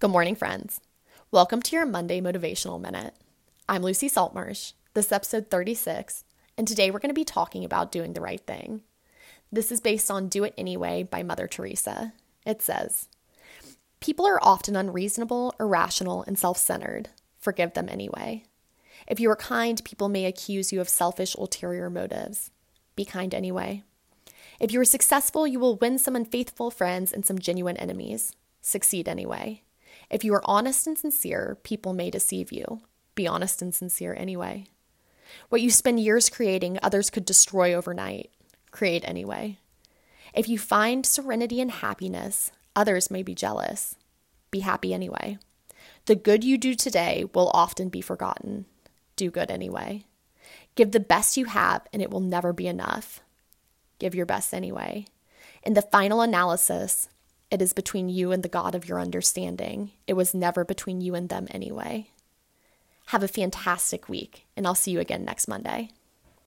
Good morning, friends. Welcome to your Monday Motivational Minute. I'm Lucy Saltmarsh. This is episode 36, and today we're going to be talking about doing the right thing. This is based on Do It Anyway by Mother Teresa. It says, People are often unreasonable, irrational, and self centered. Forgive them anyway. If you are kind, people may accuse you of selfish, ulterior motives. Be kind anyway. If you are successful, you will win some unfaithful friends and some genuine enemies. Succeed anyway. If you are honest and sincere, people may deceive you. Be honest and sincere anyway. What you spend years creating, others could destroy overnight. Create anyway. If you find serenity and happiness, others may be jealous. Be happy anyway. The good you do today will often be forgotten. Do good anyway. Give the best you have, and it will never be enough. Give your best anyway. In the final analysis, it is between you and the God of your understanding. It was never between you and them anyway. Have a fantastic week, and I'll see you again next Monday.